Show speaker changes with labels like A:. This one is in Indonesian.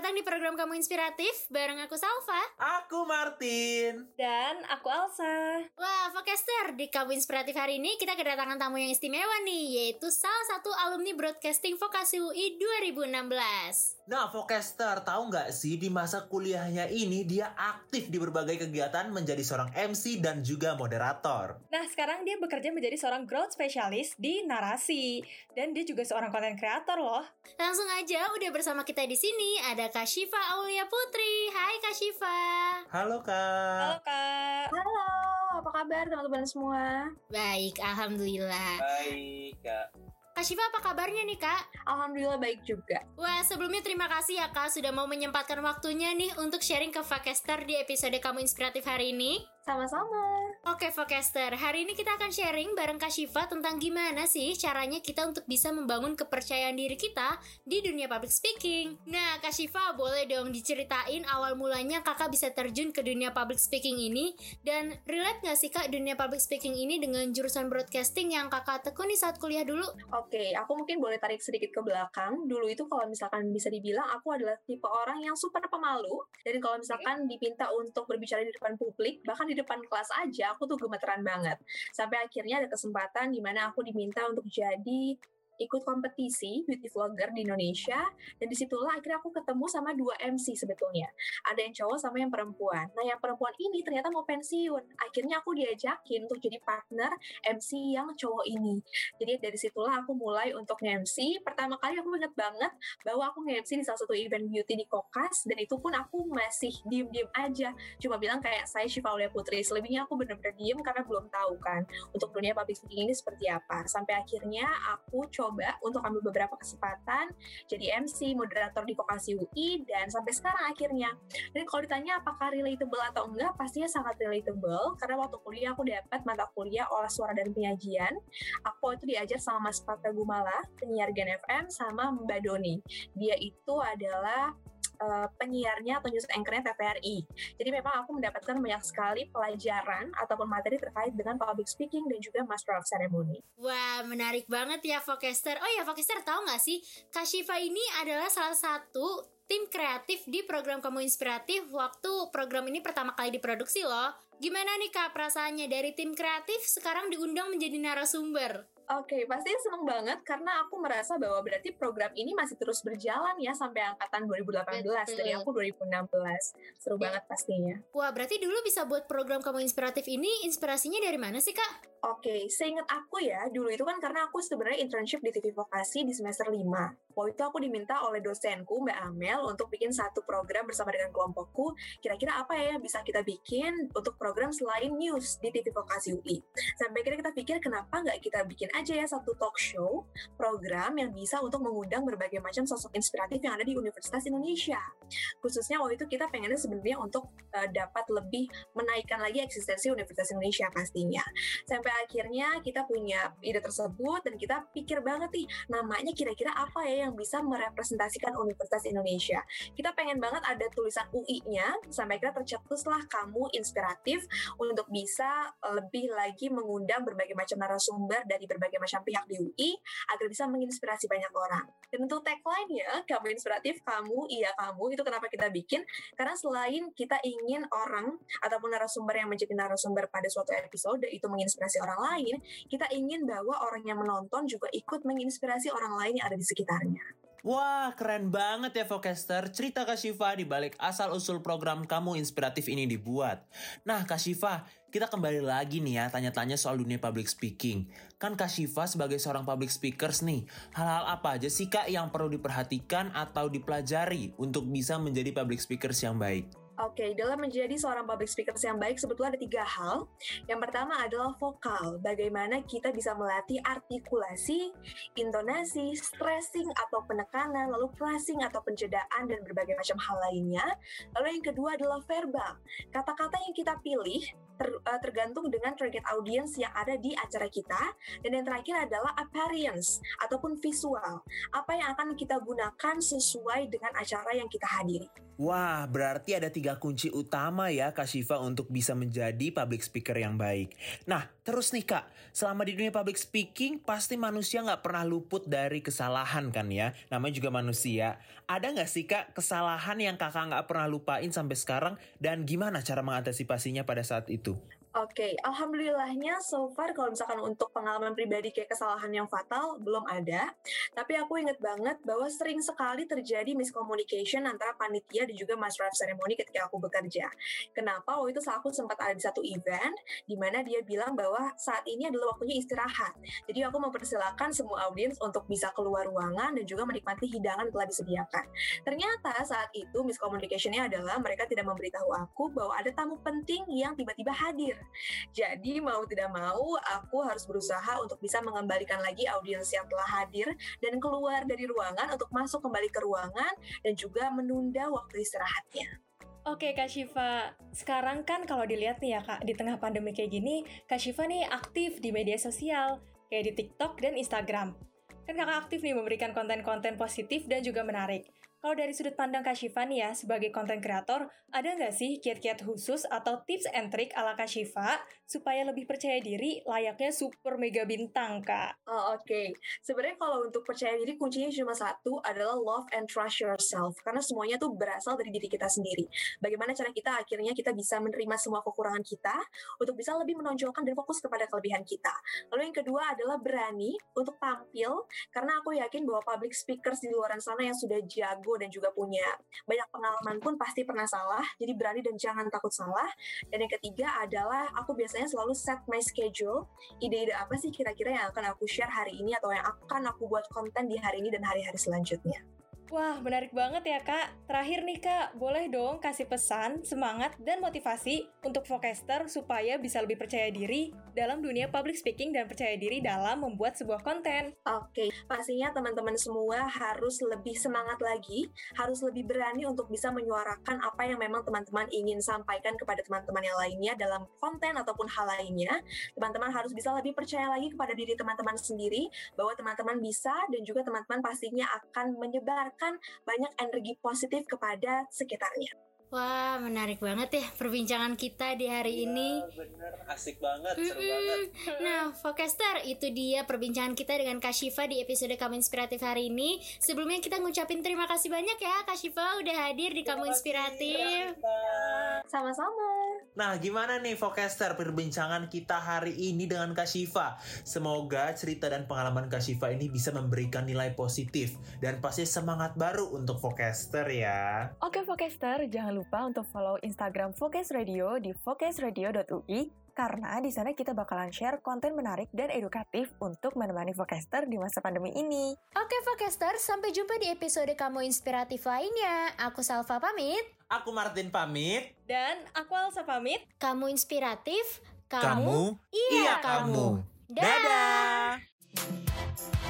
A: datang di program Kamu Inspiratif bareng aku Salva.
B: Aku Martin.
C: Dan aku Elsa.
A: Wah, Focaster, di Kamu Inspiratif hari ini kita kedatangan tamu yang istimewa nih, yaitu salah satu alumni Broadcasting Vokasi UI 2016.
B: Nah, Vocaster, tahu nggak sih di masa kuliahnya ini dia aktif di berbagai kegiatan menjadi seorang MC dan juga moderator.
C: Nah, sekarang dia bekerja menjadi seorang growth specialist di narasi. Dan dia juga seorang content creator loh.
A: Langsung aja udah bersama kita di sini ada Kak Syifa Aulia Putri. Hai Kak Syifa.
B: Halo Kak.
C: Halo Kak.
D: Halo, apa kabar teman-teman semua?
A: Baik, Alhamdulillah.
B: Baik Kak.
A: Kak Syifa apa kabarnya nih Kak?
D: Alhamdulillah baik juga.
A: Wah, sebelumnya terima kasih ya Kak sudah mau menyempatkan waktunya nih untuk sharing ke Vakaster di episode Kamu Inspiratif hari ini.
D: Sama-sama.
A: Oke Vakaster, hari ini kita akan sharing bareng Kak Syifa tentang gimana sih caranya kita untuk bisa membangun kepercayaan diri kita di dunia public speaking. Nah Kak Syifa boleh dong diceritain awal mulanya kakak bisa terjun ke dunia public speaking ini dan relate gak sih Kak dunia public speaking ini dengan jurusan broadcasting yang kakak tekuni saat kuliah dulu?
D: Oke, aku mungkin boleh tarik sedikit ke belakang. Dulu itu kalau misalkan bisa dibilang aku adalah tipe orang yang super pemalu. Dan kalau misalkan dipinta untuk berbicara di depan publik, bahkan di depan kelas aja, aku tuh gemeteran banget. Sampai akhirnya ada kesempatan di mana aku diminta untuk jadi ikut kompetisi beauty vlogger di Indonesia dan di situlah akhirnya aku ketemu sama dua MC sebetulnya. Ada yang cowok sama yang perempuan. Nah yang perempuan ini ternyata mau pensiun. Akhirnya aku diajakin untuk jadi partner MC yang cowok ini. Jadi dari situlah aku mulai untuk nge-MC pertama kali aku inget banget bahwa aku nge-MC di salah satu event beauty di Kokas dan itu pun aku masih diem-diem aja. Cuma bilang kayak saya Syifa Aulia Putri. Selebihnya aku bener-bener diem karena belum tahu kan untuk dunia public speaking ini seperti apa. Sampai akhirnya aku coba coba untuk ambil beberapa kesempatan jadi MC, moderator di Vokasi UI, dan sampai sekarang akhirnya. Dan kalau ditanya apakah relatable atau enggak, pastinya sangat relatable, karena waktu kuliah aku dapat mata kuliah olah suara dan penyajian. Aku itu diajar sama Mas Pata Gumala, penyiar Gen FM, sama Mbak Doni. Dia itu adalah uh, penyiarnya atau news anchornya TVRI. Jadi memang aku mendapatkan banyak sekali pelajaran ataupun materi terkait dengan public speaking dan juga master of ceremony.
A: Wah, menarik banget ya Vokester. Oh ya, Vokester tahu nggak sih, Kak Syifa ini adalah salah satu tim kreatif di program Kamu Inspiratif waktu program ini pertama kali diproduksi loh. Gimana nih Kak perasaannya dari tim kreatif sekarang diundang menjadi narasumber?
D: Oke, okay, pasti seneng banget karena aku merasa bahwa berarti program ini masih terus berjalan ya sampai angkatan 2018 Betul. dari aku 2016. Seru ya. banget pastinya.
A: Wah, berarti dulu bisa buat program kamu inspiratif ini inspirasinya dari mana sih, Kak?
D: Oke, okay, seingat aku ya, dulu itu kan karena aku sebenarnya internship di TV Vokasi di semester 5. Waktu itu aku diminta oleh dosenku, Mbak Amel, untuk bikin satu program bersama dengan kelompokku. Kira-kira apa ya yang bisa kita bikin untuk program selain news di TV Vokasi UI? Sampai kira kita pikir kenapa nggak kita bikin aja ya satu talk show, program yang bisa untuk mengundang berbagai macam sosok inspiratif yang ada di Universitas Indonesia. Khususnya waktu itu kita pengennya sebenarnya untuk uh, dapat lebih menaikkan lagi eksistensi Universitas Indonesia pastinya. Sampai akhirnya kita punya ide tersebut dan kita pikir banget nih namanya kira-kira apa ya yang bisa merepresentasikan Universitas Indonesia. Kita pengen banget ada tulisan UI-nya sampai kita tercetuslah kamu inspiratif untuk bisa lebih lagi mengundang berbagai macam narasumber dari berbagai macam pihak di UI agar bisa menginspirasi banyak orang. Dan untuk tagline ya, kamu inspiratif, kamu, iya kamu, itu kenapa kita bikin? Karena selain kita ingin orang ataupun narasumber yang menjadi narasumber pada suatu episode itu menginspirasi orang lain, kita ingin bahwa orang yang menonton juga ikut menginspirasi orang lain yang ada di sekitarnya.
B: Wah, keren banget ya Vocaster. Cerita Kak Syifa di balik asal-usul program kamu inspiratif ini dibuat. Nah, Kak Syifa, kita kembali lagi nih ya tanya-tanya soal dunia public speaking. Kan Kak Syifa sebagai seorang public speakers nih, hal-hal apa aja sih Kak yang perlu diperhatikan atau dipelajari untuk bisa menjadi public speakers yang baik?
D: Oke, okay, dalam menjadi seorang public speaker yang baik sebetulnya ada tiga hal. Yang pertama adalah vokal, bagaimana kita bisa melatih artikulasi, intonasi, stressing atau penekanan, lalu phrasing atau penjedaan dan berbagai macam hal lainnya. Lalu yang kedua adalah verbal, kata-kata yang kita pilih ter, uh, tergantung dengan target audience yang ada di acara kita. Dan yang terakhir adalah appearance ataupun visual. Apa yang akan kita gunakan sesuai dengan acara yang kita hadiri.
B: Wah, berarti ada tiga kunci utama ya Kak Shiva untuk bisa menjadi public speaker yang baik. Nah, terus nih Kak, selama di dunia public speaking pasti manusia nggak pernah luput dari kesalahan kan ya. Namanya juga manusia. Ada nggak sih Kak kesalahan yang kakak nggak pernah lupain sampai sekarang dan gimana cara mengantisipasinya pada saat itu? Renato.
D: Oke, alhamdulillahnya so far kalau misalkan untuk pengalaman pribadi kayak kesalahan yang fatal belum ada. Tapi aku inget banget bahwa sering sekali terjadi miscommunication antara panitia dan juga master of ceremony ketika aku bekerja. Kenapa? Waktu itu aku sempat ada di satu event di mana dia bilang bahwa saat ini adalah waktunya istirahat. Jadi aku mempersilahkan semua audiens untuk bisa keluar ruangan dan juga menikmati hidangan telah disediakan. Ternyata saat itu miscommunicationnya adalah mereka tidak memberitahu aku bahwa ada tamu penting yang tiba-tiba hadir. Jadi mau tidak mau aku harus berusaha untuk bisa mengembalikan lagi audiens yang telah hadir dan keluar dari ruangan untuk masuk kembali ke ruangan dan juga menunda waktu istirahatnya.
C: Oke Kak Shiva, sekarang kan kalau dilihat nih ya Kak, di tengah pandemi kayak gini, Kak Shiva nih aktif di media sosial, kayak di TikTok dan Instagram. Kan kakak aktif nih memberikan konten-konten positif dan juga menarik. Kalau dari sudut pandang Kak Shiva nih ya, sebagai konten kreator, ada nggak sih kiat-kiat khusus atau tips and trick ala Kak Shiva supaya lebih percaya diri layaknya super mega bintang, Kak?
D: Oh, Oke, okay. sebenarnya kalau untuk percaya diri kuncinya cuma satu adalah love and trust yourself. Karena semuanya tuh berasal dari diri kita sendiri. Bagaimana cara kita akhirnya kita bisa menerima semua kekurangan kita untuk bisa lebih menonjolkan dan fokus kepada kelebihan kita. Lalu yang kedua adalah berani untuk tampil, karena aku yakin bahwa public speakers di luar sana yang sudah jago jago dan juga punya banyak pengalaman pun pasti pernah salah. Jadi berani dan jangan takut salah. Dan yang ketiga adalah aku biasanya selalu set my schedule. Ide-ide apa sih kira-kira yang akan aku share hari ini atau yang akan aku buat konten di hari ini dan hari-hari selanjutnya.
C: Wah, menarik banget ya kak. Terakhir nih kak, boleh dong kasih pesan, semangat, dan motivasi untuk Vocaster supaya bisa lebih percaya diri dalam dunia public speaking dan percaya diri dalam membuat sebuah konten.
D: Oke, pastinya teman-teman semua harus lebih semangat lagi, harus lebih berani untuk bisa menyuarakan apa yang memang teman-teman ingin sampaikan kepada teman-teman yang lainnya dalam konten ataupun hal lainnya. Teman-teman harus bisa lebih percaya lagi kepada diri teman-teman sendiri bahwa teman-teman bisa dan juga teman-teman pastinya akan menyebar memberikan banyak energi positif kepada sekitarnya.
A: Wah, menarik banget ya perbincangan kita di hari ya, ini.
B: Bener, asik banget, mm -mm. seru banget.
A: Nah, Focaster, itu dia perbincangan kita dengan Kak Shiva di episode Kamu Inspiratif hari ini. Sebelumnya kita ngucapin terima kasih banyak ya Kak Shiva udah hadir di Kamu Inspiratif.
D: Sama-sama.
B: Nah, gimana nih Focaster perbincangan kita hari ini dengan Kak Shiva? Semoga cerita dan pengalaman Kak Shiva ini bisa memberikan nilai positif dan pasti semangat baru untuk Focaster ya.
C: Oke Focaster, jangan lupa untuk follow Instagram Focus Radio di focusradio.ui karena di sana kita bakalan share konten menarik dan edukatif untuk menemani Focaster di masa pandemi ini.
A: Oke Focaster, sampai jumpa di episode Kamu Inspiratif lainnya. Aku Salva pamit.
B: Aku Martin pamit.
C: Dan aku Alsa pamit.
A: Kamu inspiratif,
B: kamu, kamu iya, iya kamu.
A: Dadah. Dadah.